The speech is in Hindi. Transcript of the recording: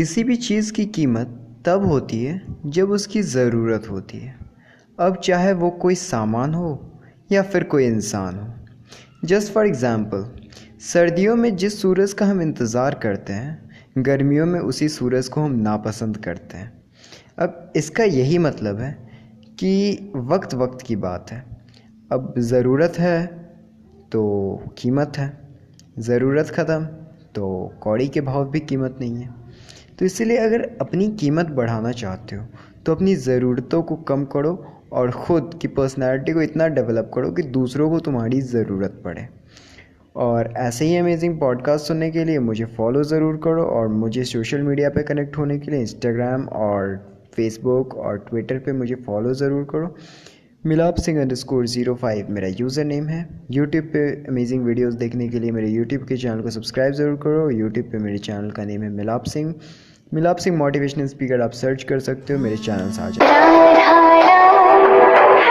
किसी भी चीज़ की कीमत तब होती है जब उसकी ज़रूरत होती है। अब चाहे वो कोई सामान हो या फिर कोई इंसान हो। जस्ट फॉर एग्ज़ाम्पल सर्दियों में जिस सूरज का हम इंतज़ार करते हैं, गर्मियों में उसी सूरज को हम नापसंद करते हैं। अब इसका यही मतलब है कि वक्त वक्त की बात है। अब ज़रूरत है तो कीमत है, ज़रूरत ख़त्म तो कौड़ी के भाव भी कीमत नहीं है। तो इसलिए अगर अपनी कीमत बढ़ाना चाहते हो तो अपनी ज़रूरतों को कम करो और ख़ुद की पर्सनैलिटी को इतना डेवलप करो कि दूसरों को तुम्हारी ज़रूरत पड़े। और ऐसे ही अमेजिंग पॉडकास्ट सुनने के लिए मुझे फॉलो ज़रूर करो और मुझे सोशल मीडिया पे कनेक्ट होने के लिए इंस्टाग्राम और फेसबुक और ट्विटर पे मुझे फॉलो ज़रूर करो। Milap Singh underscore zero five मेरा यूज़र नेम है। यूट्यूब पे अमेजिंग वीडियोस देखने के लिए मेरे यूट्यूब के चैनल को सब्सक्राइब ज़रूर करो। यूट्यूब पे मेरे चैनल का नेम है मिलाप सिंह। मिलाप सिंह मोटिवेशनल स्पीकर आप सर्च कर सकते हो मेरे चैनल से आ जाए